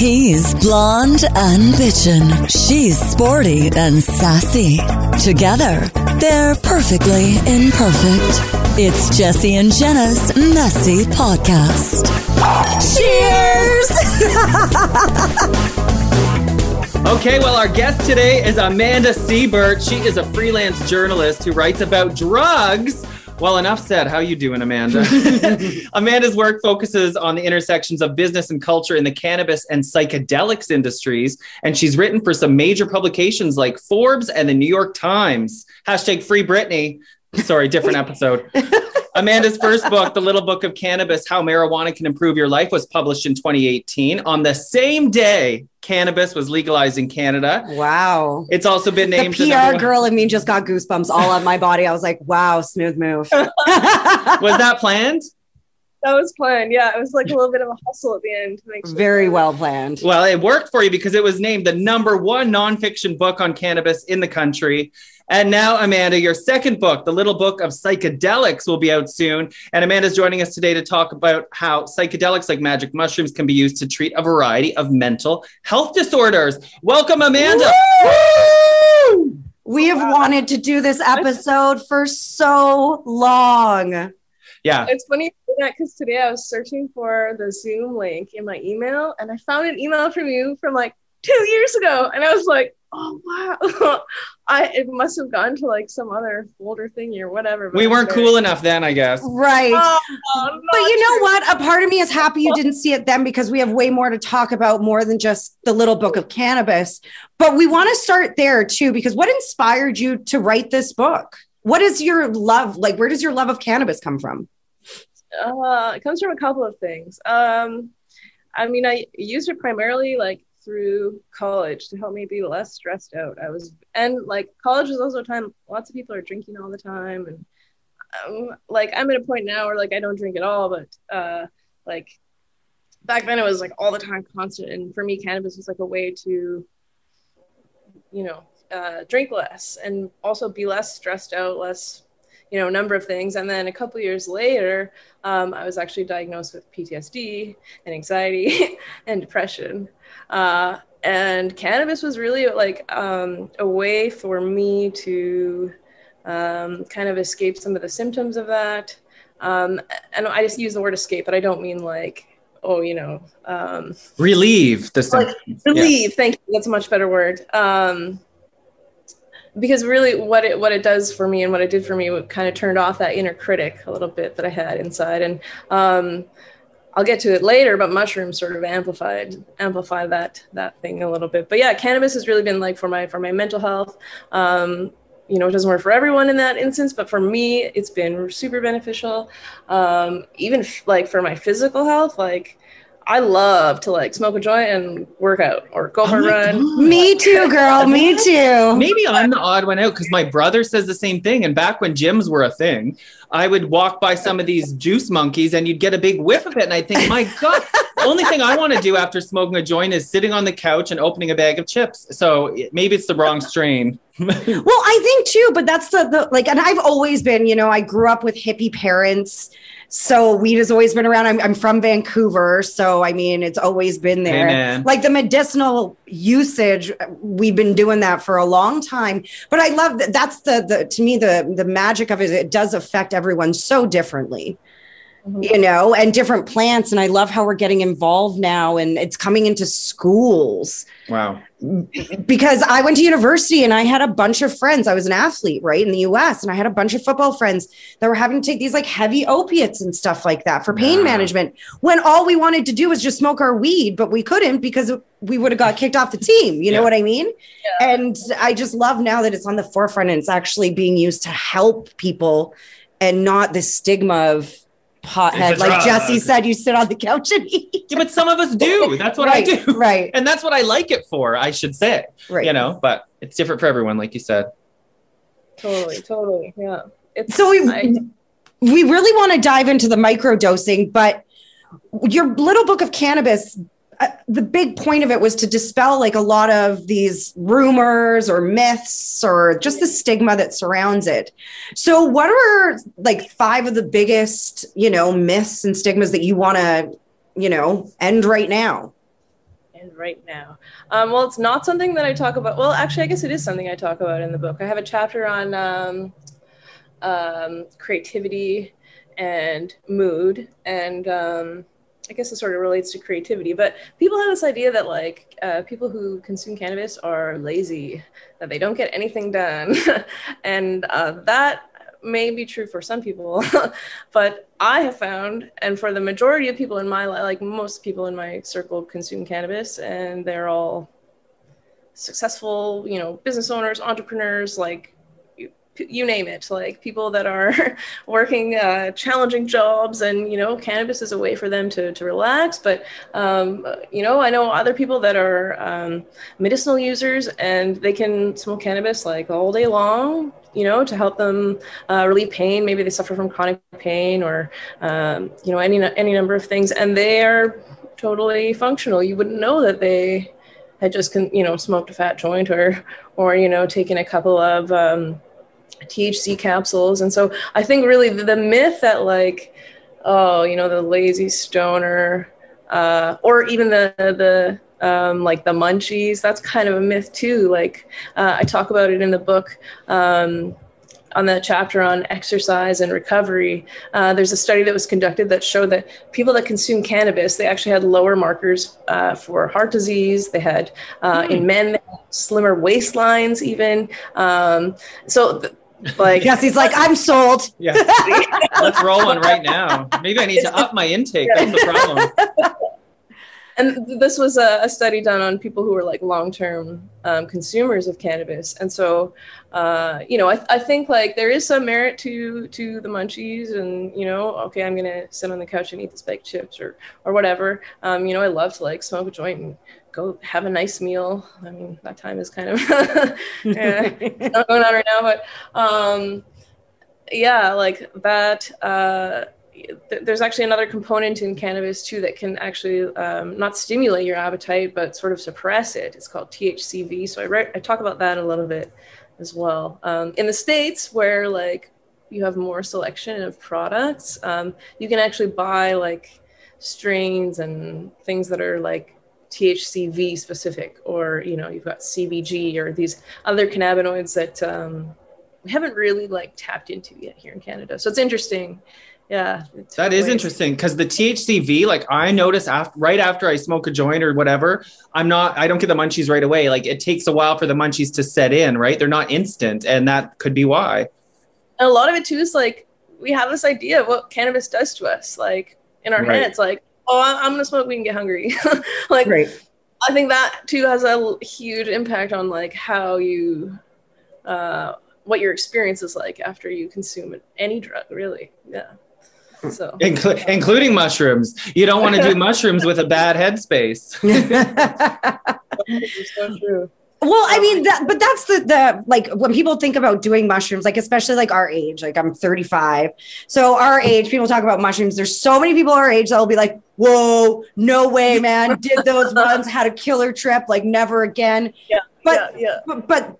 He's blonde and bitchin'. She's sporty and sassy. Together, they're perfectly imperfect. It's Jesse and Jenna's Messy Podcast. Cheers! Okay, well, our guest today is Amanda Siebert. She is a freelance journalist who writes about drugs. Well, enough said. How you doing, Amanda? Amanda's work focuses on the intersections of business and culture in the cannabis and psychedelics industries, and she's written for some major publications like Forbes and the New York Times. Hashtag Free Britney. Sorry, different episode. Amanda's first book, The Little Book of Cannabis How Marijuana Can Improve Your Life, was published in 2018. On the same day, cannabis was legalized in Canada. Wow. It's also been named the PR girl in me just got goosebumps all on my body. I was like, wow, smooth move. was that planned? That was planned. Yeah, it was like a little bit of a hustle at the end. Sure Very well planned. Well, it worked for you because it was named the number one nonfiction book on cannabis in the country. And now, Amanda, your second book, The Little Book of Psychedelics, will be out soon. And Amanda's joining us today to talk about how psychedelics like magic mushrooms can be used to treat a variety of mental health disorders. Welcome, Amanda. Woo! We have wow. wanted to do this episode for so long. Yeah. It's funny that because today I was searching for the Zoom link in my email and I found an email from you from like two years ago. And I was like, oh wow. I it must have gone to like some other folder thingy or whatever we weren't cool enough then i guess. Right. Oh, but you know what? A part of me is happy you didn't see it then because we have way more to talk about more than just the little book of cannabis. But we want to start there too because what inspired you to write this book? What is your love like where does your love of cannabis come from? Uh, it comes from a couple of things. Um i mean i used it primarily like through college to help me be less stressed out. I was, and like college is also a time lots of people are drinking all the time, and um, like I'm at a point now where like I don't drink at all, but uh, like back then it was like all the time, constant. And for me, cannabis was like a way to, you know, uh, drink less and also be less stressed out, less you know, number of things. And then a couple years later, um, I was actually diagnosed with PTSD and anxiety and depression. Uh, and cannabis was really like um, a way for me to um, kind of escape some of the symptoms of that. Um, and I just use the word escape, but I don't mean like, oh, you know, um, relieve the symptoms. Like, relieve. Yeah. Thank you. That's a much better word. Um, because really what it what it does for me and what it did for me it kind of turned off that inner critic a little bit that I had inside and um, I'll get to it later but mushrooms sort of amplified amplify that that thing a little bit. But yeah cannabis has really been like for my for my mental health. Um, you know it doesn't work for everyone in that instance but for me it's been super beneficial. Um, even f- like for my physical health like I love to like smoke a joint and work out or go for oh a run. God. Me too, girl. Me too. Maybe I'm the odd one out because my brother says the same thing. And back when gyms were a thing, I would walk by some of these juice monkeys and you'd get a big whiff of it. And I think, my God, the only thing I want to do after smoking a joint is sitting on the couch and opening a bag of chips. So maybe it's the wrong strain. well, I think too, but that's the, the like, and I've always been, you know, I grew up with hippie parents so weed has always been around. I'm, I'm from Vancouver. So, I mean, it's always been there. Amen. Like the medicinal usage, we've been doing that for a long time. But I love that. That's the, the to me, the, the magic of it. It does affect everyone so differently. Mm-hmm. you know, and different plants. And I love how we're getting involved now and it's coming into schools. Wow. Because I went to university and I had a bunch of friends. I was an athlete, right, in the US. And I had a bunch of football friends that were having to take these like heavy opiates and stuff like that for pain wow. management when all we wanted to do was just smoke our weed, but we couldn't because we would have got kicked off the team. You yeah. know what I mean? Yeah. And I just love now that it's on the forefront and it's actually being used to help people and not the stigma of pothead. Like Jesse said, you sit on the couch and eat. Yeah, but some of us do. That's what right, I do. Right. And that's what I like it for, I should say. Right. You know, but it's different for everyone, like you said. Totally, totally. Yeah. It's so we, I, we really want to dive into the micro dosing, but your little book of cannabis the big point of it was to dispel like a lot of these rumors or myths or just the stigma that surrounds it. So, what are like five of the biggest, you know, myths and stigmas that you want to, you know, end right now? End right now. Um, well, it's not something that I talk about. Well, actually, I guess it is something I talk about in the book. I have a chapter on um, um, creativity and mood, and um, I guess it sort of relates to creativity. But people have this idea that like uh, people who consume cannabis are lazy, that they don't get anything done, and uh, that may be true for some people, but I have found, and for the majority of people in my life, like most people in my circle consume cannabis, and they're all successful, you know, business owners, entrepreneurs, like you name it like people that are working uh, challenging jobs and you know cannabis is a way for them to, to relax. But um, you know i know other people that are um, medicinal users and they can smoke cannabis like all day long you know to help them uh, relieve pain. Maybe they suffer from chronic pain or um, you know any any number of things. And they are totally functional. You wouldn't know that they had just you know smoked a fat joint or or you know taken a couple of um, THC capsules. And so I think really the, myth that like, oh, you know, the lazy stoner, uh, or even the the um, like the munchies, that's kind of a myth too. Like uh, I talk about it in the book. Um, on the chapter on exercise and recovery, uh, there's a study that was conducted that showed that people that consume cannabis, they actually had lower markers uh, for heart disease. They had uh, mm. in men slimmer waistlines, even. Um, so th- like Jesse's like, I'm sold. Yeah. Let's roll one right now. Maybe I need to up my intake. That's the problem. And this was a, a, study done on people who were like long-term um, consumers of cannabis, and so uh, you know, I, I think like there is some merit to to the munchies, and you know, okay, I'm gonna sit on the couch and eat the bag chips or or whatever. Um, you know, I love to like smoke a joint and go have a nice meal. I mean, that time is kind of yeah, not going on right now, but um, yeah, like that. Uh, th- there's actually another component in cannabis too that can actually um, not stimulate your appetite, but sort of suppress it. It's called THCV. So I write, I talk about that a little bit as well. Um, in the states, where like you have more selection of products, um, you can actually buy like strains and things that are like THCV specific, or you know, you've got CBG or these other cannabinoids that um, we haven't really like tapped into yet here in Canada. So it's interesting. Yeah, that is interesting because the THCV, like I notice after right after I smoke a joint or whatever, I'm not, I don't get the munchies right away. Like it takes a while for the munchies to set in, right? They're not instant, and that could be why. And a lot of it too is like we have this idea of what cannabis does to us, like in our right. heads, like oh, I'm gonna smoke weed and get hungry. like, right. I think that too has a huge impact on like how you, uh, what your experience is like after you consume any drug. Really, yeah. So, Inclu- including mushrooms. You don't want to do mushrooms with a bad headspace. so true. Well, I mean that, but that's the the like when people think about doing mushrooms, like especially like our age, like I'm 35. So our age, people talk about mushrooms. There's so many people our age that will be like, "Whoa, no way, man! Did those ones had a killer trip? Like never again." Yeah, but yeah, yeah. But, but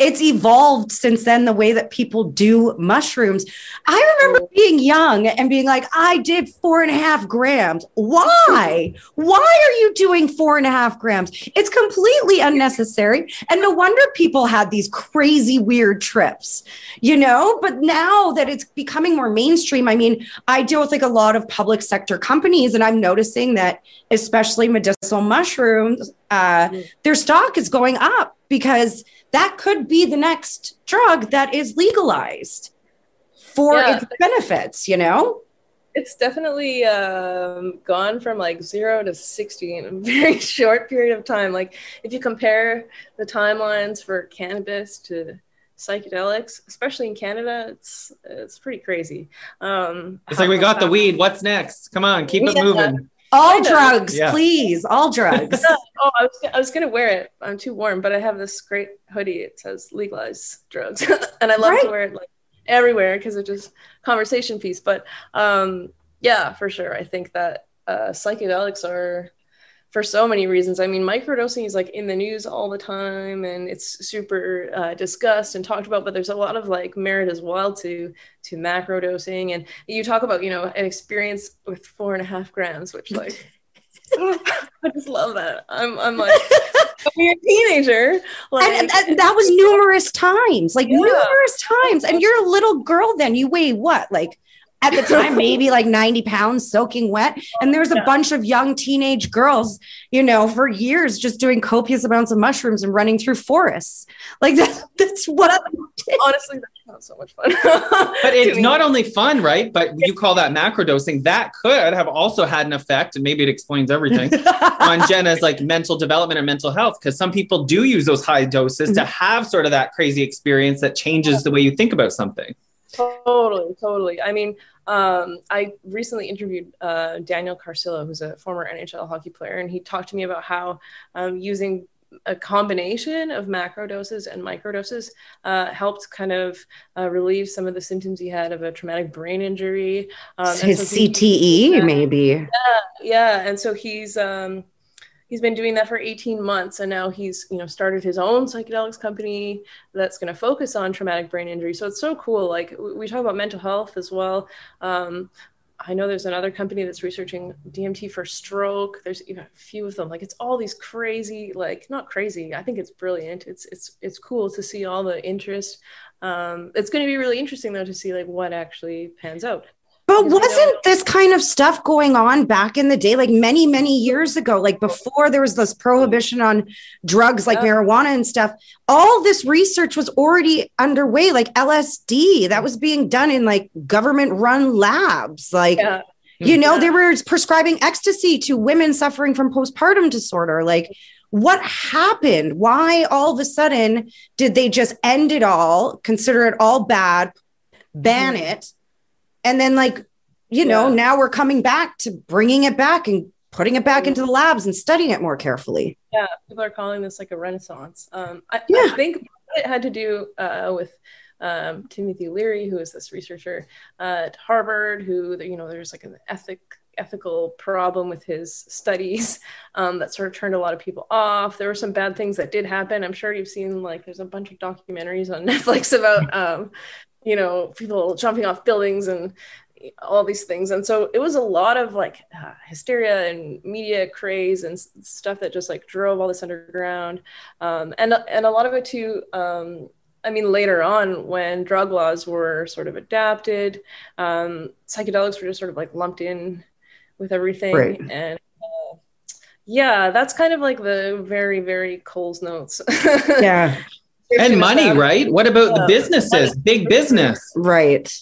it's evolved since then the way that people do mushrooms. I remember being young and being like, I did four and a half grams. Why? Why are you doing four and a half grams? It's completely unnecessary. And no wonder people had these crazy, weird trips, you know? But now that it's becoming more mainstream, I mean, I deal with like a lot of public sector companies, and I'm noticing that, especially medicinal mushrooms, uh, mm. their stock is going up because that could be the next drug that is legalized for yeah. its benefits, you know? It's definitely um, gone from like zero to 60 in a very short period of time. Like, if you compare the timelines for cannabis to psychedelics, especially in Canada, it's it's pretty crazy. Um, it's like we got the weed. What's next? Come on, keep it moving. All drugs, yeah. please. All drugs. oh, I was, I was going to wear it. I'm too warm, but I have this great hoodie. It says legalize drugs. and I love right. to wear it like everywhere because it's just conversation piece. But um, yeah, for sure. I think that uh, psychedelics are for so many reasons. I mean, microdosing is like in the news all the time and it's super uh, discussed and talked about, but there's a lot of like merit as well to to macro dosing. And you talk about, you know, an experience with four and a half grams, which like I just love that. I'm, I'm like, you're a teenager, like, and, and that was numerous times, like Yeah. numerous times. And you're a little girl then. You weigh what? Like at the time, maybe like 90 pounds soaking wet. And there's a Yeah. bunch of young teenage girls, you know, for years just doing copious amounts of mushrooms and running through forests. Like that, that's what honestly, that sounds so much fun. But it's not only fun, right? But you call that macro dosing That could have also had an effect, and maybe it explains everything on Jenna's like mental development and mental health. Because some people do use those high doses to mm-hmm. have sort of that crazy experience that changes the way you think about something. Totally, totally. I mean, um, I recently interviewed uh, Daniel Carcillo, who's a former NHL hockey player, and he talked to me about how um, using a combination of macro doses and micro doses uh, helped kind of uh, relieve some of the symptoms he had of a traumatic brain injury. Um, his so CTE, Yeah. maybe. yeah and so he's um he's been doing that for 18 months and now he's you know started his own psychedelics company that's going to focus on traumatic brain injury so it's so cool like we talk about mental health as well um I know there's another company that's researching DMT for stroke. There's even a few of them. Like it's all these crazy, like not crazy. I think it's brilliant. It's it's it's cool to see all the interest. Um, it's going to be really interesting though to see like what actually pans out. But Because we know- wasn't this kind of stuff going on back in the day, like many, many years ago, like before there was this prohibition on drugs like Yeah. marijuana and stuff? All this research was already underway, like LSD, that was being done in like government run labs. Like, Yeah. you know, Yeah. they were prescribing ecstasy to women suffering from postpartum disorder. Like, what happened? Why all of a sudden did they just end it all, consider it all bad, ban Mhm. it? And then, like, you know, Yeah. now we're coming back to bringing it back and putting it back Mhm. into the labs and studying it more carefully. Yeah, people are calling this like a renaissance. Um, I, I think it had to do uh, with um, Timothy Leary, who is this researcher uh, at Harvard, who you know there's like an ethic ethical problem with his studies um, that sort of turned a lot of people off. There were some bad things that did happen. I'm sure you've seen like there's a bunch of documentaries on Netflix about um, you know people jumping off buildings and all these things and so it was a lot of like uh, hysteria and media craze and s- stuff that just like drove all this underground um, and and a lot of it too um, I mean, later on, when drug laws were sort of adapted, um, psychedelics were just sort of like lumped in with everything. Right. And uh, yeah, that's kind of like the very, very Coles notes. Yeah. And money, right? What about the Yeah. businesses? Big business. Right.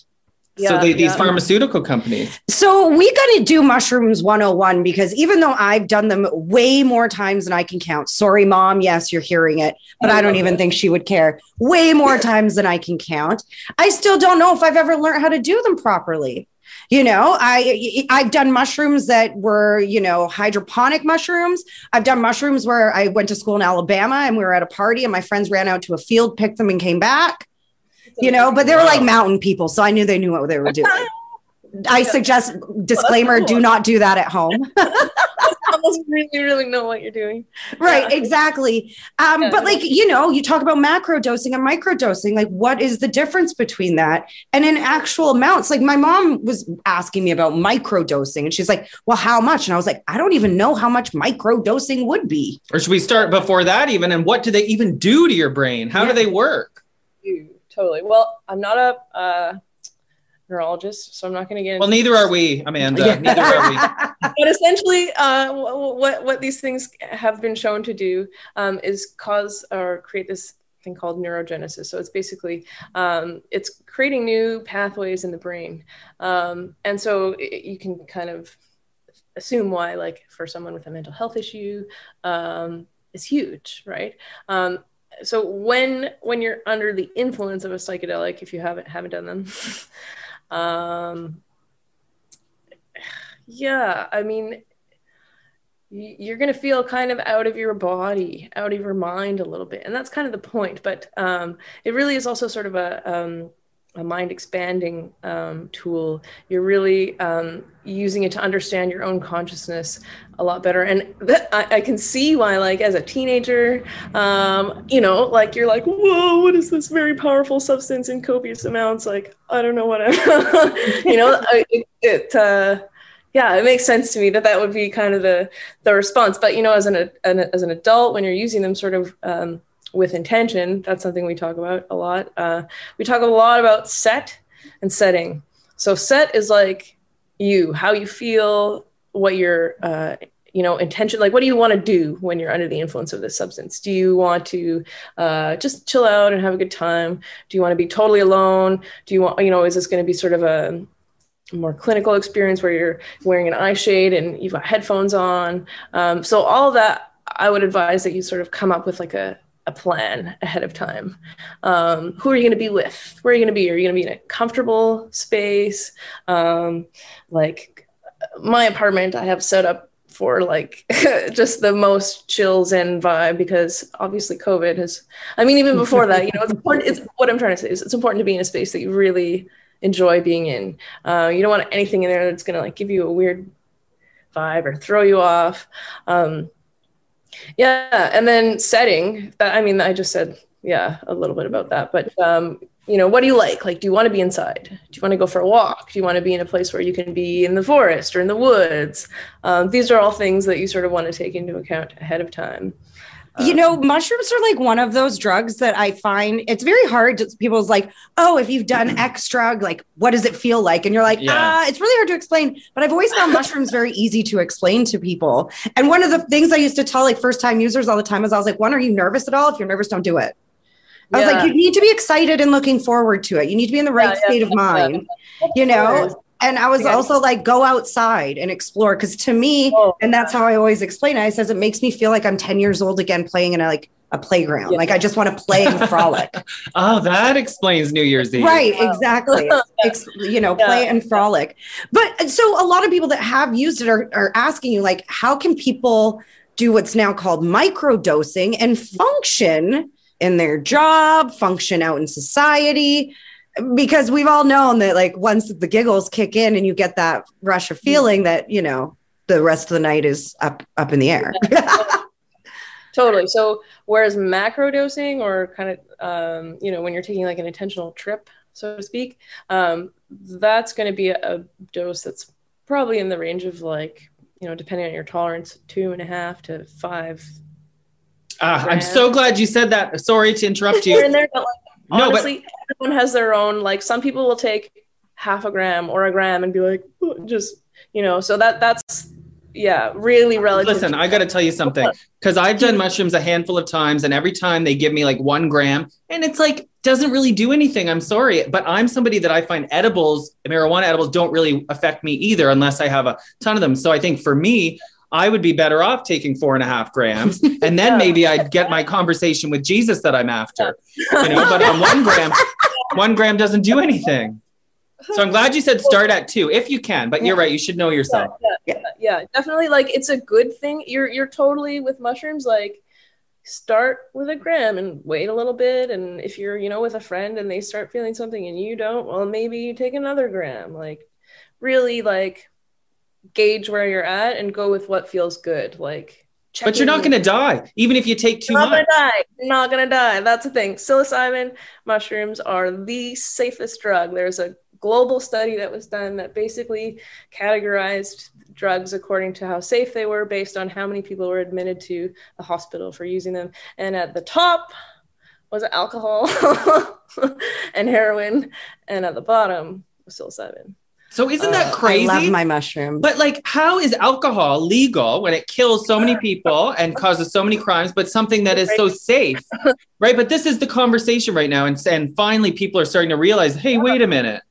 So Yeah, they, these yeah. pharmaceutical companies. So we got to do mushrooms 101 because even though I've done them way more times than I can count. Sorry, mom. Yes, you're hearing it, but I don't even think she would care. Way more times than I can count. I still don't know if I've ever learned how to do them properly. You know, I I've done mushrooms that were, you know, hydroponic mushrooms. I've done mushrooms where I went to school in Alabama and we were at a party and my friends ran out to a field, picked them and came back you know, but they were like mountain people, so I knew they knew what they were doing. I suggest disclaimer: do not do that at home. almost really, really know what you're doing. right, Yeah. exactly. Um, Yeah. But like you know, you talk about macro dosing and micro dosing. Like, what is the difference between that and in actual amounts? Like, my mom was asking me about micro dosing, and she's like, "Well, how much?" And I was like, "I don't even know how much micro dosing would be." Or should we start before that even? And what do they even do to your brain? How Yeah. do they work? You totally. Well, I'm not a uh, neurologist, so I'm not going to get. Into Well, neither are we, Amanda. Neither are we. but essentially, uh, what what these things have been shown to do um, is cause or create this thing called neurogenesis. So it's basically um, it's creating new pathways in the brain, um, and so it, you can kind of assume why, like for someone with a mental health issue, um, is huge, right? So when when you're under the influence of a psychedelic, if you haven't haven't done them. um, yeah, I mean, you're going to feel kind of out of your body, out of your mind a little bit. And that's kind of the point. But um, it really is also sort of a, um, a mind expanding um, tool. You're really um, using it to understand your own consciousness a lot better. And I, I can see why, like, as a teenager, um, you know, like you're like, whoa, what is this very powerful substance in copious amounts? Like, I don't know what I'm, you know, it, it uh, yeah, it makes sense to me that that would be kind of the the response. But you know, as an, an as an adult, when you're using them sort of um, with intention, that's something we talk about a lot. Uh, we talk a lot about set and setting. So set is like you, how you feel, what your uh, you know intention like what do you want to do when you're under the influence of this substance do you want to uh, just chill out and have a good time do you want to be totally alone do you want you know is this going to be sort of a more clinical experience where you're wearing an eye shade and you've got headphones on. Um, so all that, I would advise that you sort of come up with like a, a plan ahead of time. Um, who are you going to be with? Where are you going to be? Are you going to be in a comfortable space? Um, like my apartment, I have set up for like just the most chill zen vibe because obviously COVID has. I mean, even before that, you know, it's important. It's what I'm trying to say is it's important to be in a space that you really enjoy being in. Uh, you don't want anything in there that's going to like give you a weird vibe or throw you off. Um, yeah, and then setting. That I mean, I just said yeah a little bit about that, but um, you know, what do you like? Like, do you want to be inside? Do you want to go for a walk? Do you want to be in a place where you can be in the forest or in the woods? Um, these are all things that you sort of want to take into account ahead of time you know, mushrooms are like one of those drugs that I find it's very hard to people's like, oh, if you've done X drug, like what does it feel like? And you're like, yeah. ah, it's really hard to explain. But I've always found mushrooms very easy to explain to people. And one of the things I used to tell like first time users all the time is I was like, one, are you nervous at all? If you're nervous, don't do it. I yeah. was like, you need to be excited and looking forward to it. You need to be in the right yeah, state of mind, you know? And I was also like, go outside and explore. Cause to me, oh, and that's how I always explain it, I says it makes me feel like I'm 10 years old again playing in a like a playground. Yeah. Like I just want to play and frolic. oh, that explains New Year's Eve. Right, exactly. Ex- you know, yeah. play and frolic. But so a lot of people that have used it are, are asking you, like, how can people do what's now called micro dosing and function in their job, function out in society? Because we've all known that like once the giggles kick in and you get that rush of feeling that you know the rest of the night is up up in the air. Totally. So whereas macro dosing or kind of um, you know when you're taking like an intentional trip so to speak um, that's going to be a, a dose that's probably in the range of like you know depending on your tolerance two and a half to five uh, I'm so glad you said that. Sorry to interrupt you. in there, but like honestly, but- everyone has their own. Like some people will take half a gram or a gram and be like, just you know. So that that's yeah, really relative. Listen, I got to tell you something because I've done mushrooms a handful of times, and every time they give me like one gram, and it's like doesn't really do anything. I'm sorry, but I'm somebody that I find edibles, marijuana edibles, don't really affect me either unless I have a ton of them. So I think for me, I would be better off taking four and a half grams, and then yeah. maybe I'd get my conversation with Jesus that I'm after. You know, but on one gram, one gram doesn't do anything. So I'm glad you said start at two if you can, but you're right. You should know yourself. Yeah, yeah, yeah, definitely. Like it's a good thing. You're you're totally with mushrooms. Like start with a gram and wait a little bit. And if you're you know with a friend and they start feeling something and you don't, well maybe you take another gram. Like really like gauge where you're at and go with what feels good. Like, but you're not going to die, even if you take too you're not much. Gonna die. Not going to die. That's the thing. Psilocybin mushrooms are the safest drug. There's a global study that was done that basically categorized drugs according to how safe they were based on how many people were admitted to the hospital for using them. And at the top was alcohol and heroin, and at the bottom was psilocybin. So isn't that crazy? I love my mushroom. But like, how is alcohol legal when it kills so many uh, people and causes so many crimes, but something that is so safe, right? But this is the conversation right now, and and finally, people are starting to realize, hey, wait a minute.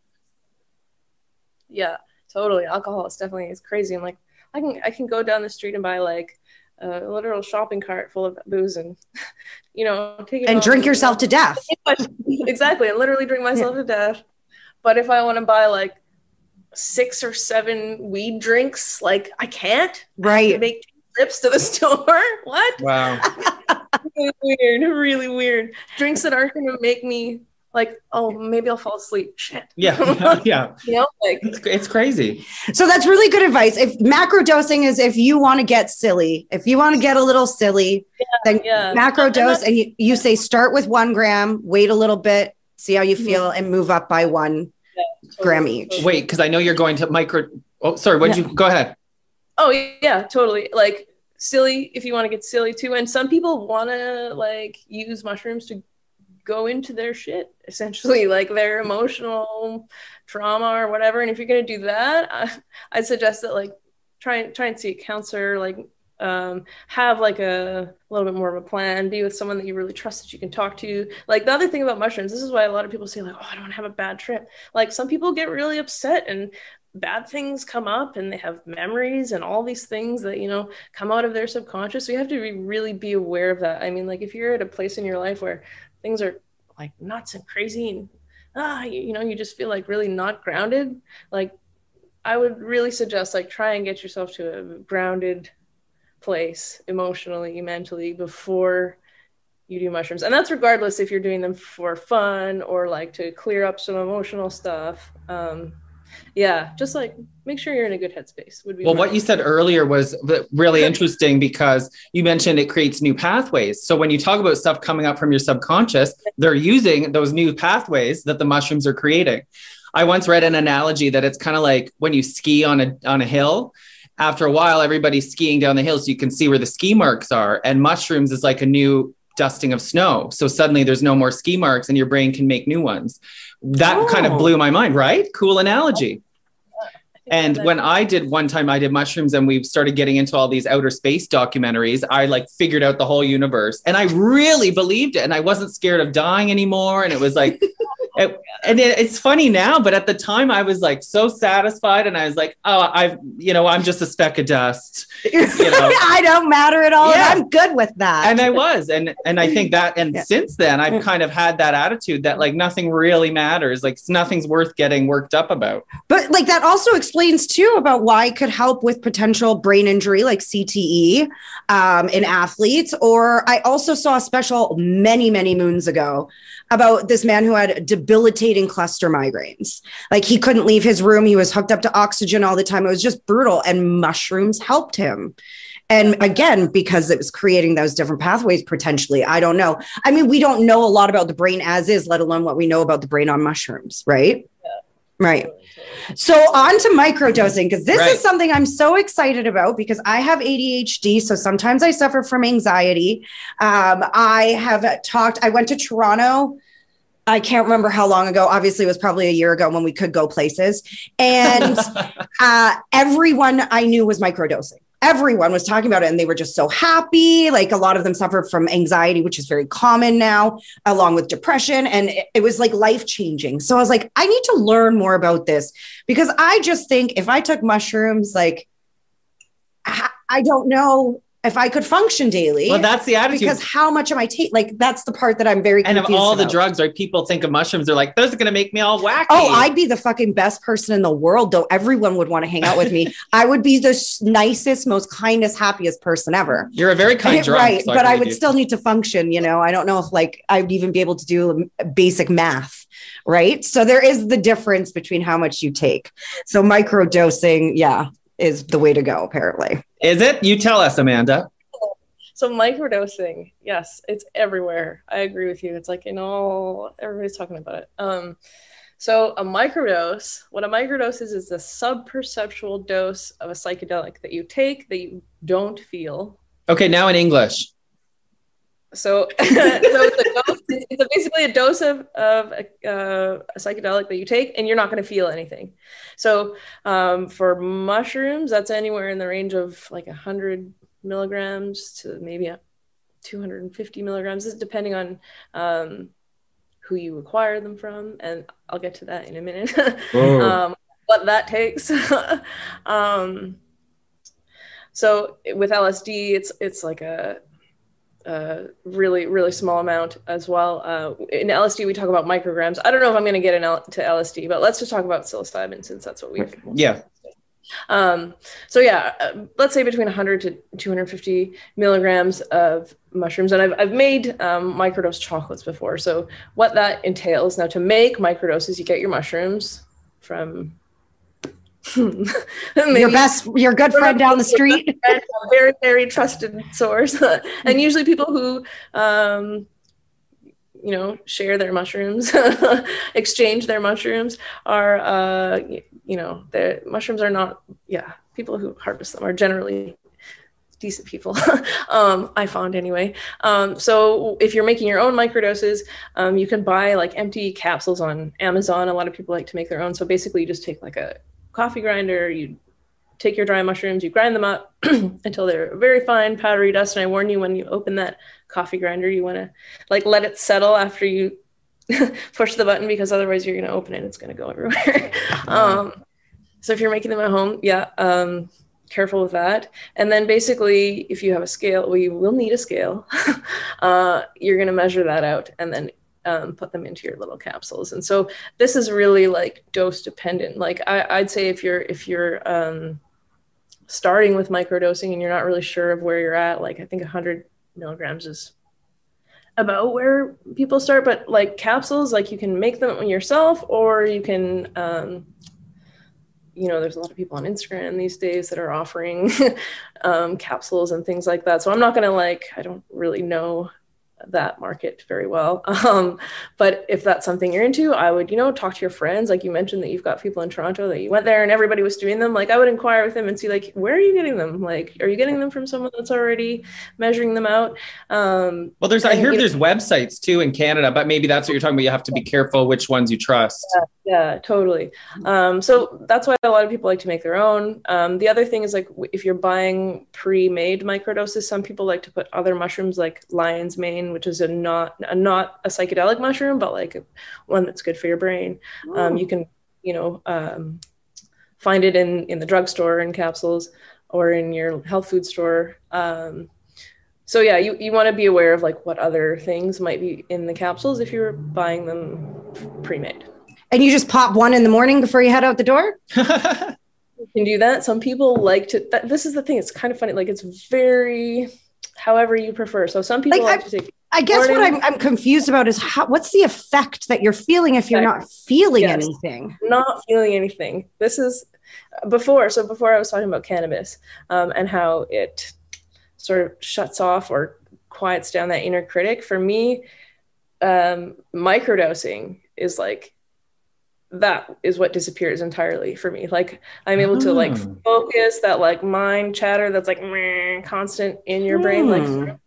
Yeah, totally. Alcohol is definitely is crazy. I'm like, I can I can go down the street and buy like a literal shopping cart full of booze and you know take it and drink yourself to death. exactly, and literally drink myself yeah. to death. But if I want to buy like six or seven weed drinks. Like I can't. Right. I make trips to the store. what? Wow. really weird. Really weird. Drinks that aren't going to make me like, oh, maybe I'll fall asleep. Shit. Yeah. Yeah. yeah. you know, like it's, it's crazy. So that's really good advice. If macro dosing is if you want to get silly, if you want to get a little silly, yeah, then yeah. macro dose and you, you say start with one gram, wait a little bit, see how you mm-hmm. feel, mm-hmm. and move up by one gram each. Wait, because I know you're going to micro Oh, sorry. What did you go ahead? Oh yeah, totally. Like silly if you want to get silly too. And some people want to like use mushrooms to go into their shit essentially like their emotional trauma or whatever and if you're going to do that I, i'd suggest that like try and try and see a counselor like um, have like a, a little bit more of a plan be with someone that you really trust that you can talk to. Like the other thing about mushrooms this is why a lot of people say like oh i don't have a bad trip. Like some people get really upset and bad things come up and they have memories and all these things that you know come out of their subconscious. So you have to be, really be aware of that. I mean like if you're at a place in your life where things are like nuts and crazy and ah you, you know you just feel like really not grounded like i would really suggest like try and get yourself to a grounded place emotionally mentally before you do mushrooms and that's regardless if you're doing them for fun or like to clear up some emotional stuff um yeah just like make sure you're in a good headspace would be Well, what you said earlier was really interesting because you mentioned it creates new pathways. So when you talk about stuff coming up from your subconscious, they're using those new pathways that the mushrooms are creating. I once read an analogy that it's kind of like when you ski on a on a hill. After a while, everybody's skiing down the hill, so you can see where the ski marks are. And mushrooms is like a new dusting of snow. So suddenly there's no more ski marks, and your brain can make new ones. That kind of Oh. blew my mind, right? Cool analogy. And when I did one time, I did mushrooms and we started getting into all these outer space documentaries. I like figured out the whole universe and I really believed it. And I wasn't scared of dying anymore. And it was like, it, and it, it's funny now, but at the time I was like so satisfied and I was like, oh, I've, you know, I'm just a speck of dust. know. I don't matter at all. Yeah. I'm good with that. And I was. And, and I think that, and Yeah. since then, I've kind of had that attitude that like nothing really matters. Like nothing's worth getting worked up about. But like that also explains too about why it could help with potential brain injury like CTE um, in athletes. Or I also saw a special many, many moons ago about this man who had debilitating cluster migraines. Like he couldn't leave his room. He was hooked up to oxygen all the time. It was just brutal. And mushrooms helped him. And again, because it was creating those different pathways potentially. I don't know. I mean, we don't know a lot about the brain as is, let alone what we know about the brain on mushrooms, right? Right. So on to microdosing because this Right. is something I'm so excited about because I have ADHD. So sometimes I suffer from anxiety. Um, I have talked. I went to Toronto. I can't remember how long ago. Obviously, it was probably a year ago when we could go places, and uh, everyone I knew was microdosing. Everyone was talking about it, and they were just so happy. Like a lot of them suffered from anxiety, which is very common now, along with depression, and it, it was like life changing. So I was like, I need to learn more about this because I just think if I took mushrooms, like I, I don't know if I could function daily. well, that's the attitude. because how much am I taking? Like that's the part that I'm very and of all the drugs, right? People think of mushrooms. They're like, those are going to make me all wacky. Oh, I'd be the fucking best person in the world, though. Everyone would want to hang out with me. I would be the nicest, most kindest, happiest person ever. You're a very kind drunk. right, so but I believe would you. still need to function. You know, I don't know if like I'd even be able to do um, basic math. Right, so there is the difference between how much you take. So microdosing, yeah, is the way to go. Apparently, Is it? You tell us, Amanda. So microdosing, yes, it's everywhere. I agree with you. It's like in all everybody's talking about it. Um, so a microdose, what a microdose is, is a subperceptual dose of a psychedelic that you take that you don't feel. Okay, now in English. So, so it's, a dose, it's a- basically a dose of, of a, uh, a psychedelic that you take, and you're not going to feel anything. So, um, for mushrooms, that's anywhere in the range of like 100 milligrams to maybe 250 milligrams, This is depending on um, who you acquire them from. And I'll get to that in a minute. um, what that takes. um, so with LSD, it's it's like a, a really really small amount as well. Uh, in LSD, we talk about micrograms. I don't know if I'm going to get into LSD, but let's just talk about psilocybin since that's what we've Yeah. um, so yeah, uh, let's say between 100 to 250 milligrams of mushrooms, and I've I've made um, microdose chocolates before. So what that entails now to make microdoses, you get your mushrooms from your best, your good friend down the street. a very very trusted source, and usually people who um, you know share their mushrooms exchange their mushrooms are uh you know the mushrooms are not yeah people who harvest them are generally decent people um, i found anyway. Um, so if you're making your own microdoses um, you can buy like empty capsules on amazon. A lot of people like to make their own. So basically you just take like a coffee grinder you take your dry mushrooms you grind them up until they're very fine powdery dust and i warn you when you open that coffee grinder you want to like let it settle after you push the button because otherwise you're going to open it it's going to go everywhere um, so if you're making them at home yeah um, careful with that. And then basically, if you have a scale, well, you will need a scale. uh, you're going to measure that out and then um, put them into your little capsules. And so this is really like dose dependent. Like I, would say if you're if you're um, starting with microdosing and you're not really sure of where you're at, like I think 100 milligrams is about where people start. But like capsules, like you can make them yourself or you can um, you know, there's a lot of people on Instagram these days that are offering um, capsules and things like that. So I'm not going to like, I don't really know that market very well. Um, but if that's something you're into, I would, you know, talk to your friends. Like you mentioned that you've got people in Toronto that you went there and everybody was doing them. Like I would inquire with them and see like, where are you getting them? Like, are you getting them from someone that's already measuring them out? Um, well, there's, I hear there's websites too in Canada, but maybe that's what you're talking about. You have to be careful which ones you trust. Yeah, yeah totally. Um, so that's why a lot of people like to make their own. Um, the other thing is like, if you're buying pre-made microdoses, some people like to put other mushrooms like lion's mane which is a not a, not a psychedelic mushroom, but like a, one that's good for your brain. Um, you can, you know, um, find it in in the drugstore in capsules or in your health food store. Um, so yeah, you, you want to be aware of like what other things might be in the capsules if you're buying them pre-made. And you just pop one in the morning before you head out the door. you can do that. Some people like to. That, this is the thing. It's kind of funny. Like it's very however you prefer. So some people like, like to take I guess what I'm, I'm confused about is how, what's the effect that you're feeling if you're not feeling yes. anything? Not feeling anything. This is before. So before I was talking about cannabis um, and how it sort of shuts off or quiets down that inner critic. For me, um, microdosing is like that is what disappears entirely for me. Like I'm able oh. to like hmm. focus that like mind chatter that's like constant in your brain, like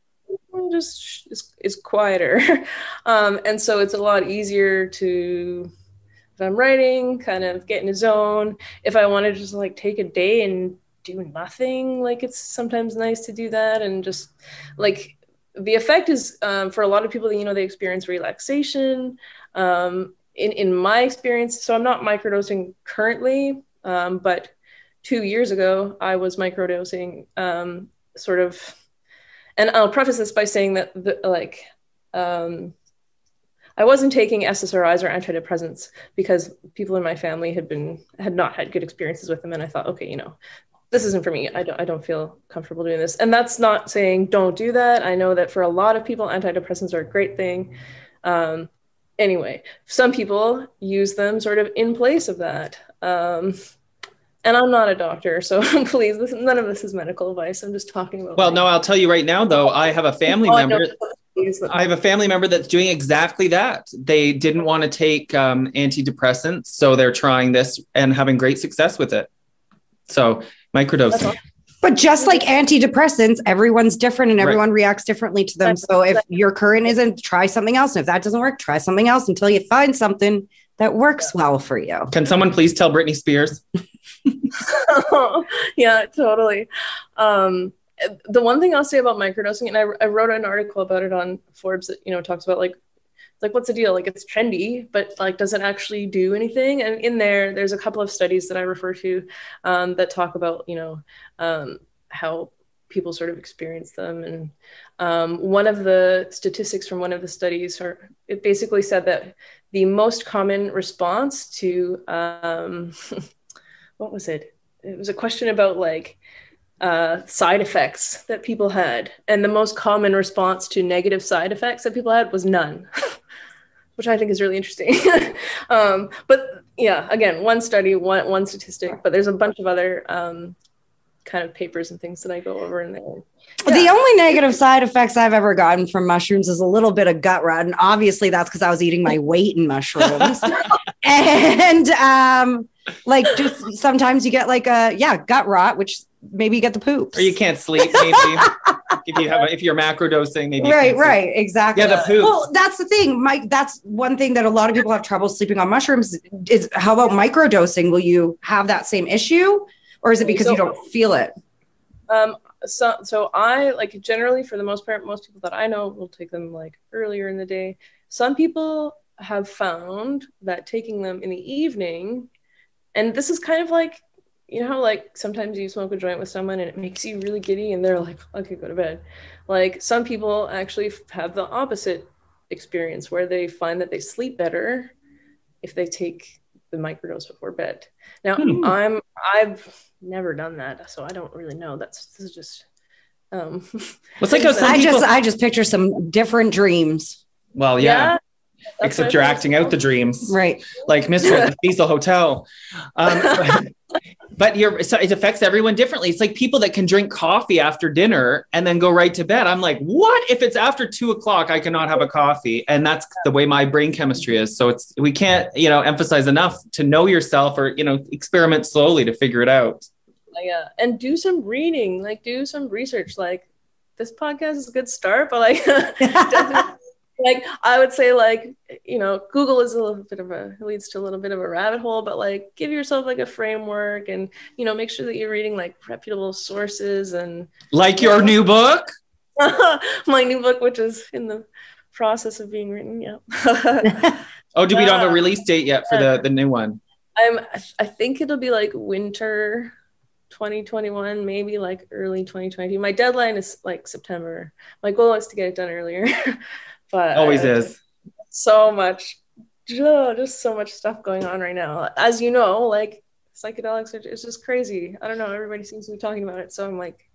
just is, is quieter. um, and so it's a lot easier to, if I'm writing, kind of get in a zone. If I want to just like take a day and do nothing, like it's sometimes nice to do that. And just like the effect is um, for a lot of people, you know, they experience relaxation. Um, in, in my experience, so I'm not microdosing currently, um, but two years ago, I was microdosing um, sort of and I'll preface this by saying that the, like um, I wasn't taking SSRIs or antidepressants because people in my family had been had not had good experiences with them, and I thought, okay, you know, this isn't for me. I don't I don't feel comfortable doing this, and that's not saying don't do that. I know that for a lot of people, antidepressants are a great thing. Um, anyway, some people use them sort of in place of that. Um, and I'm not a doctor, so please, this, none of this is medical advice. I'm just talking about. Well, no, I'll tell you right now, though. I have a family oh, member. I have a family member that's doing exactly that. They didn't want to take um, antidepressants, so they're trying this and having great success with it. So microdosing. But just like antidepressants, everyone's different and everyone right. reacts differently to them. So if your current isn't, try something else. And if that doesn't work, try something else until you find something that works well for you. Can someone please tell Britney Spears? yeah, totally. Um, the one thing I'll say about microdosing, and I, I wrote an article about it on Forbes that you know talks about like like what's the deal like it's trendy but like does it actually do anything and in there there's a couple of studies that i refer to um, that talk about you know um, how people sort of experience them and um, one of the statistics from one of the studies are it basically said that the most common response to um, what was it? It was a question about like uh, side effects that people had, and the most common response to negative side effects that people had was none, which I think is really interesting. um, but yeah, again, one study, one one statistic, but there's a bunch of other um, kind of papers and things that I go over in there. The only negative side effects I've ever gotten from mushrooms is a little bit of gut rot. And obviously that's because I was eating my weight in mushrooms. and um, like just sometimes you get like a yeah, gut rot, which maybe you get the poops. Or you can't sleep, maybe. if you have a, if you're macro dosing, maybe you right sleep. right exactly Yeah, the poops. well that's the thing mike that's one thing that a lot of people have trouble sleeping on mushrooms is how about micro dosing? will you have that same issue or is it because you don't feel it Um, so so I like generally for the most part, most people that I know will take them like earlier in the day. Some people have found that taking them in the evening, and this is kind of like you know how like sometimes you smoke a joint with someone and it makes you really giddy and they're like okay go to bed like some people actually have the opposite experience where they find that they sleep better if they take the microdose before bed now Hmm. i'm i've never done that so i don't really know that's this is just um It's like i people, just i just picture some different dreams well, yeah, that's except you're acting out the dreams. right like Mr. at the Cecil Hotel. Um, but you're so it affects everyone differently. It's like people that can drink coffee after dinner and then go right to bed. I'm like, what if it's after two o'clock? I cannot have a coffee, and that's the way my brain chemistry is. So it's we can't you know emphasize enough to know yourself or you know experiment slowly to figure it out. Oh, yeah and do some reading like do some research like this podcast is a good start but like like i would say like you know google is a little bit of a leads to a little bit of a rabbit hole but like give yourself like a framework and you know make sure that you're reading like reputable sources and Like your new book. my new book which is in the process of being written yeah. Oh, do we don't have a release date yet for the the new one? i'm i think it'll be like winter 2021 maybe like early 2022 my deadline is like september. My goal is to get it done earlier but Always is. so much just so much stuff going on right now as you know like psychedelics are it's just crazy i don't know everybody seems to be talking about it so i'm like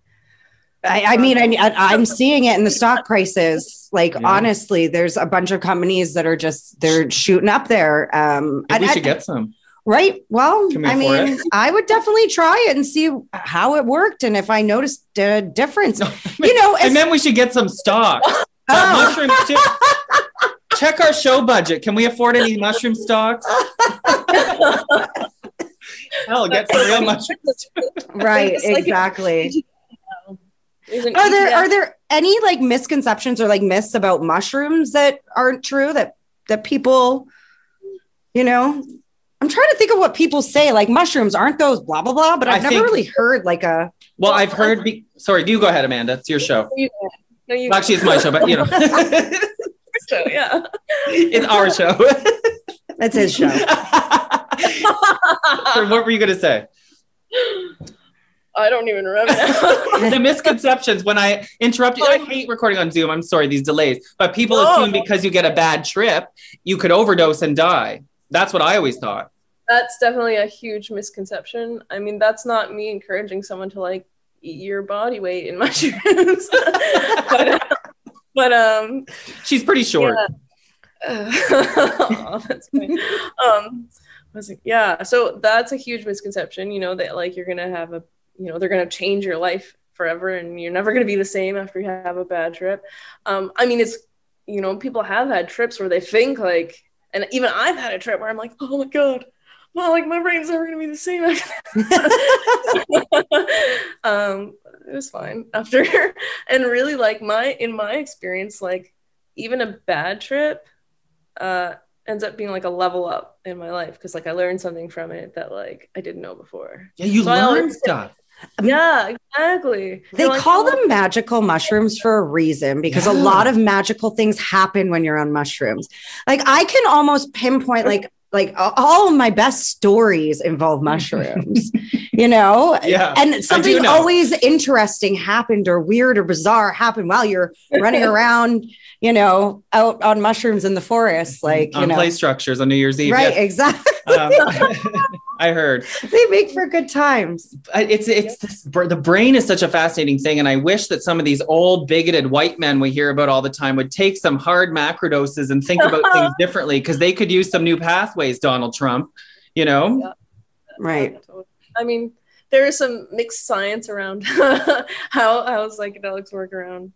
I, I mean, I, I, I'm seeing it in the stock prices. Like, Yeah. honestly, there's a bunch of companies that are just they're shooting up there. Um, Maybe and we I- should get some. right. Well, we I afford mean, I would definitely try it and see how it worked and if I noticed a difference. You know, and it's, meant we should get some stock. Oh. mushrooms too. Check our show budget. Can we afford any mushroom stocks? Hell, get some real mushrooms. right, exactly. Are there are there any like misconceptions or like myths about mushrooms that aren't true that that people, you know? I'm trying to think of what people say. Like mushrooms aren't those blah blah blah, but I I've never think- really heard like a Well, I've heard. Be- Sorry, do you go ahead, Amanda. It's your show. You- no, you Well, actually, it's my show, but you know, so, yeah it's our show. that's his show. So what were you going to say? i don't even remember. The misconceptions when I interrupt you. I oh. hate recording on Zoom. I'm sorry, these delays. But people Oh. assume because you get a bad trip, you could overdose and die. That's what I always thought. that's definitely a huge misconception. I mean, that's not me encouraging someone to like eat your body weight in mushrooms. but, but um She's pretty short. uh, oh, that's funny. Um was it, yeah, so that's a huge misconception, you know, that like you're gonna have a you know, they're gonna change your life forever and you're never gonna be the same after you have a bad trip. Um, I mean it's you know, people have had trips where they think like and even I've had a trip where I'm like, oh my god, well, like my brain's never gonna be the same. um, it was fine after, and really, like my in my experience, like even a bad trip, uh, ends up being like a level up in my life because like I learned something from it that like I didn't know before. Yeah, you So I learn always- stuff. Yeah, exactly. They like, call oh, them magical mushrooms for a reason because a lot of magical things happen when you're on mushrooms. Like I can almost pinpoint like like all of my best stories involve mushrooms. you know? Yeah, And something know. always interesting happened or weird or bizarre happened while you're running around, you know, out on mushrooms in the forest like, you on know. play structures on New Year's Eve. Right, yes. exactly. Um, I heard. they make for good times. I- it's it's this, the brain is such a fascinating thing, and I wish that some of these old bigoted white men we hear about all the time would take some hard macrodoses and think about things differently because they could use some new pathways. Donald Trump, you know, Right. I mean, there is some mixed science around how how psychedelics work around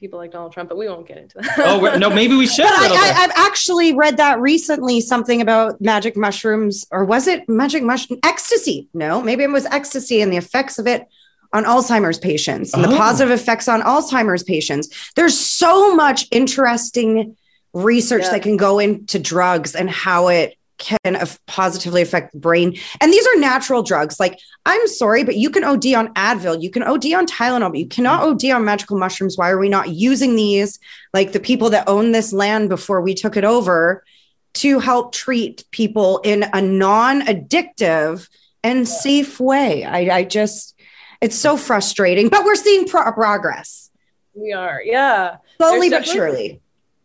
people like Donald Trump, but we won't get into that. oh no, maybe we should. I, I, I've actually read that recently. Something about magic mushrooms, or was it magic mushroom ecstasy? No, maybe it was ecstasy and the effects of it on Alzheimer's patients and oh. the positive effects on Alzheimer's patients. There's so much interesting research yeah. that can go into drugs and how it can positively affect the brain. And these are natural drugs. Like, I'm sorry, but you can OD on Advil, you can OD on Tylenol, but you cannot mm-hmm. OD on magical mushrooms. Why are we not using these, like the people that own this land before we took it over, to help treat people in a non addictive and safe way? I, I, just, it's so frustrating, but we're seeing pro- progress. We are, yeah. Slowly but surely.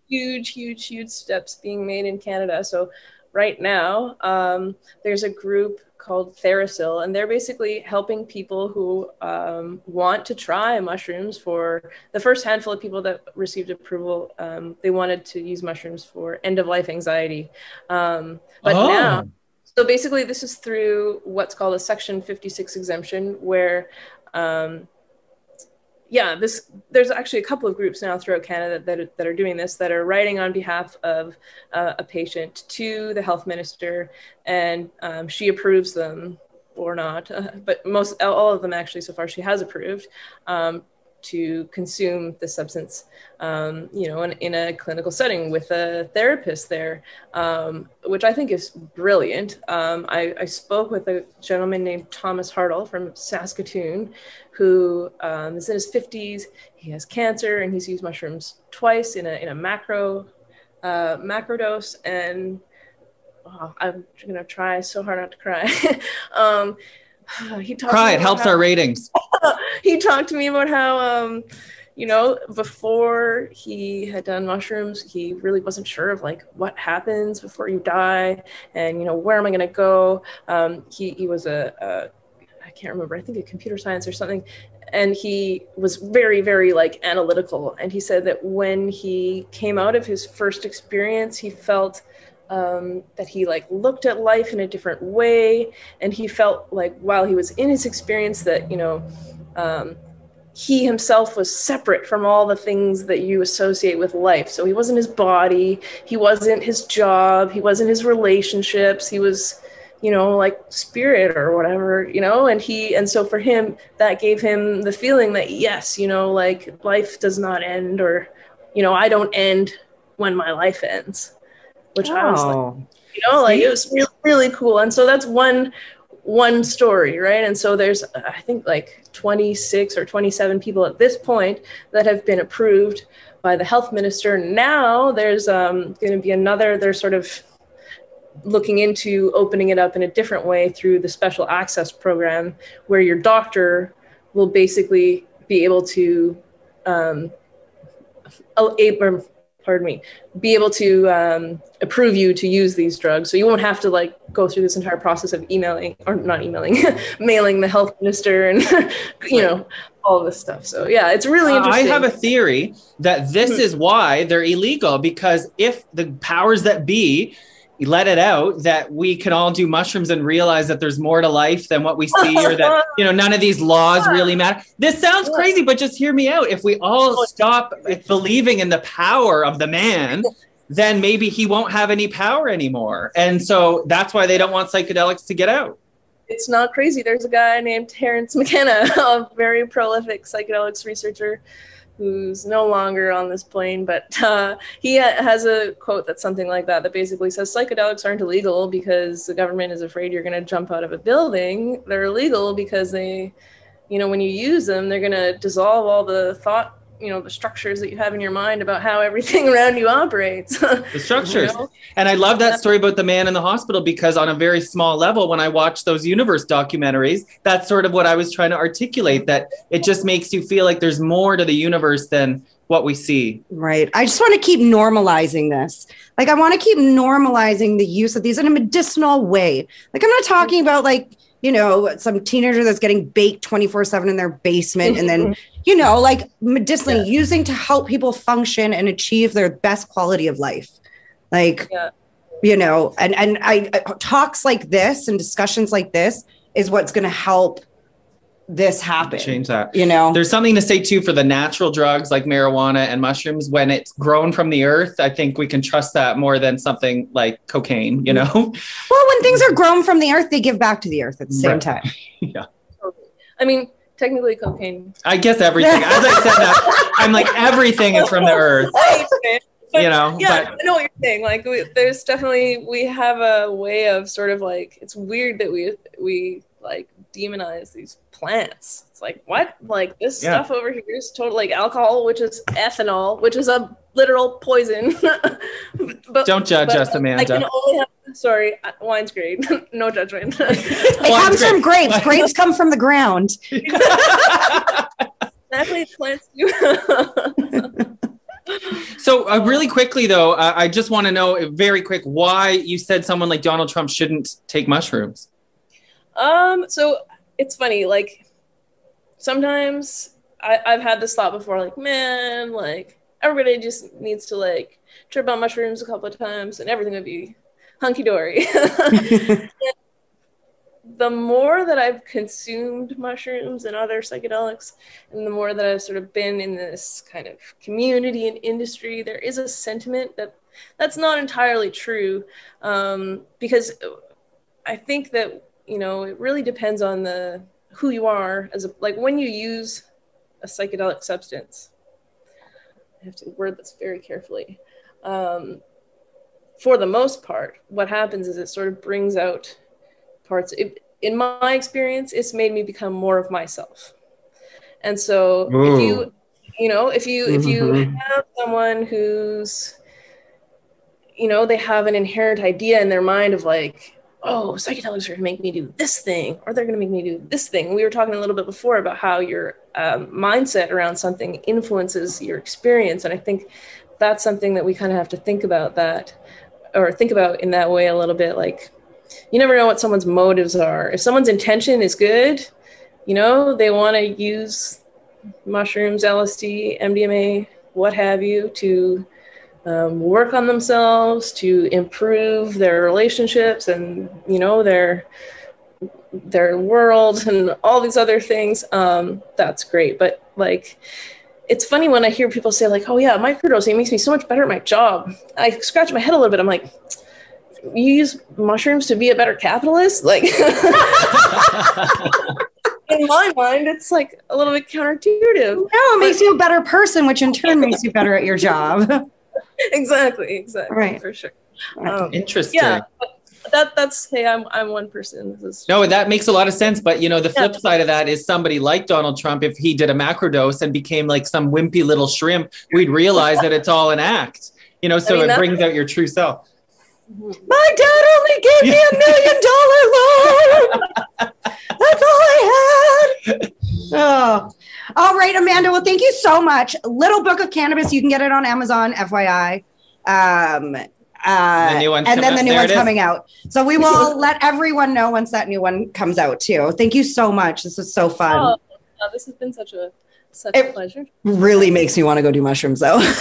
Huge, huge, huge steps being made in Canada. So, right now, um, there's a group called TheraPsil, and they're basically helping people who um, want to try mushrooms for the first handful of people that received approval. Um, they wanted to use mushrooms for end of life anxiety. Um, but oh. now, so basically, this is through what's called a Section 56 exemption, where um, yeah, this there's actually a couple of groups now throughout Canada that are, that are doing this that are writing on behalf of uh, a patient to the health minister, and um, she approves them or not, uh, but most all of them actually so far she has approved. Um, to consume the substance, um, you know, in, in, a clinical setting with a therapist there, um, which I think is brilliant. Um, I, I, spoke with a gentleman named Thomas Hartle from Saskatoon, who um, is in his 50s. He has cancer and he's used mushrooms twice in a, in a macro, uh, macro dose. And oh, I'm to try so hard not to cry. Um, he talked cry it helps how, our ratings. he talked to me about how um you know before he had done mushrooms he really wasn't sure of like what happens before you die and you know where am i going to go? Um he he was a, a I can't remember i think a computer science or something. And he was very very like analytical. And he said that when he came out of his first experience he felt um, that he like looked at life in a different way. And he felt like while he was in his experience that you know um, he himself was separate from all the things that you associate with life. So he wasn't his body. He wasn't his job. He wasn't his relationships. He was you know like spirit or whatever you know? And he and so for him that gave him the feeling that yes you know like life does not end or you know i don't end when my life ends which oh. I was like, oh. you know, like it was really, really cool. And so that's one one story, right? And so there's I think like 26 or 27 people at this point that have been approved by the health minister. Now there's um, going to be another. They're sort of looking into opening it up in a different way through the special access program, where your doctor will basically be able to um, pardon me, be able to um, approve you to use these drugs. So you won't have to like go through this entire process of emailing or not emailing, mailing the health minister and you know all this stuff. So yeah, it's really interesting. I have a theory that this mm-hmm. is why they're illegal because if the powers that be let it out that we can all do mushrooms and realize that there's more to life than what we see or that you know none of these laws really matter. This sounds crazy but just hear me out. If we all stop believing in the power of the man then maybe he won't have any power anymore. And so that's why they don't want psychedelics to get out. It's not crazy. There's a guy named terence mckenna a very prolific psychedelics researcher who's no longer on this plane, but uh, he ha- has a quote that's something like that that basically says psychedelics aren't illegal because the government is afraid you're going to jump out of a building. They're illegal because they, you know, when you use them, they're going to dissolve all the thought you know the structures that you have in your mind about how everything around you operates. The structures. You know? and i love that story about the man in the hospital because on a very small level when i watch those universe documentaries that's sort of what i was trying to articulate that it just makes you feel like there's more to the universe than what we see. Right. I just want to keep normalizing this. Like i want to keep normalizing the use of these in a medicinal way. Like i'm not talking about like you know, some teenager that's getting baked 24 7 in their basement. And then, you know, like medicinally yeah. using to help people function and achieve their best quality of life. Like, yeah. you know, and, and I, talks like this and discussions like this is what's going to help this happen. Change that. You know, There's something to say too for the natural drugs like marijuana and mushrooms. When it's grown from the earth, I think we can trust that more than something like cocaine, you know? well, when things are grown from the earth, they give back to the earth at the same Right. time. yeah. I mean, technically cocaine. I guess everything. As I said that, I'm like, everything is from the earth, But, you know? yeah, But I know what you're saying. Like, we, there's definitely we have a way of sort of like it's weird that we we like demonize these plants. It's like what? Like this Yeah. stuff over here is total like alcohol, which is ethanol, which is a literal poison. but don't judge but us, I can Amanda. only have. Sorry, uh, wine's great. no judgment. It Well, comes great. from grapes. Grapes come from the ground. Actually, plants do. So, uh, really quickly though, uh, I just want to know uh, very quick why you said someone like Donald Trump shouldn't take mushrooms. Um, so it's funny, like sometimes I, I've had this thought before, like, man, like everybody just needs to like trip on mushrooms a couple of times and everything would be hunky dory. the more that I've consumed mushrooms and other psychedelics, and the more that I've sort of been in this kind of community and industry, there is a sentiment that that's not entirely true um, because I think that you know it really depends on the who you are as a like when you use a psychedelic substance. I have to word this very carefully. Um, for the most part, what happens is it sort of brings out parts. It, in my experience, it's made me become more of myself. And so, if you, you know, if you if you Mhm. have someone who's, you know, they have an inherent idea in their mind of like, oh, psychedelics are going to make me do this thing, or they're going to make me do this thing. We were talking a little bit before about how your um, mindset around something influences your experience, and I think that's something that we kind of have to think about that, or think about in that way a little bit. Like, you never know what someone's motives are. If someone's intention is good, you know, they want to use mushrooms, LSD, MDMA, what have you, to um, work on themselves, to improve their relationships, and you know their their world and all these other things. Um, that's great, but like. It's funny when I hear people say like, "Oh yeah, microdosing makes me so much better at my job." I scratch my head a little bit. I'm like, "You use mushrooms to be a better capitalist?" Like, in my mind, it's like a little bit counterintuitive. No, it makes you a better person, which in turn makes you better at your job. exactly, exactly, Right. for sure. Um, Interesting. yeah, but that that's hey, I'm I'm one person. This is No, that makes a lot of sense. But you know, the flip side of that is somebody like Donald Trump, if he did a macrodose and became like some wimpy little shrimp, we'd realize that it's all an act. You know, so I mean, it brings out your true self. My dad only gave me a million dollar loan. That's all I had. Oh. All right, Amanda. Well, thank you so much. Little Book of Cannabis. You can get it on Amazon, FYI. Um, uh, The new one's and then the new There one's coming out. So we will let everyone know once that new one comes out too. Thank you so much. This was so fun. Oh, uh, this has been such a such It- a pleasure. Really makes me want to go do mushrooms though.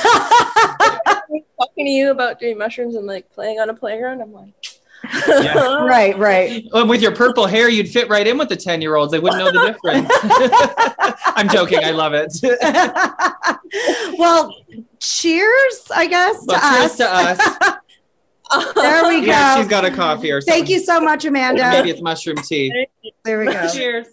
Talking to you about doing mushrooms and like playing on a playground, I'm like, Yeah. right, right. Well, with your purple hair, you'd fit right in with the 10 year olds. They wouldn't know the difference. I'm joking. I love it. well, cheers, I guess, Well, to cheers us. to us. There we go. Yeah, she's got a coffee or something. Thank you so much, Amanda. Maybe it's mushroom tea. There we go. Cheers.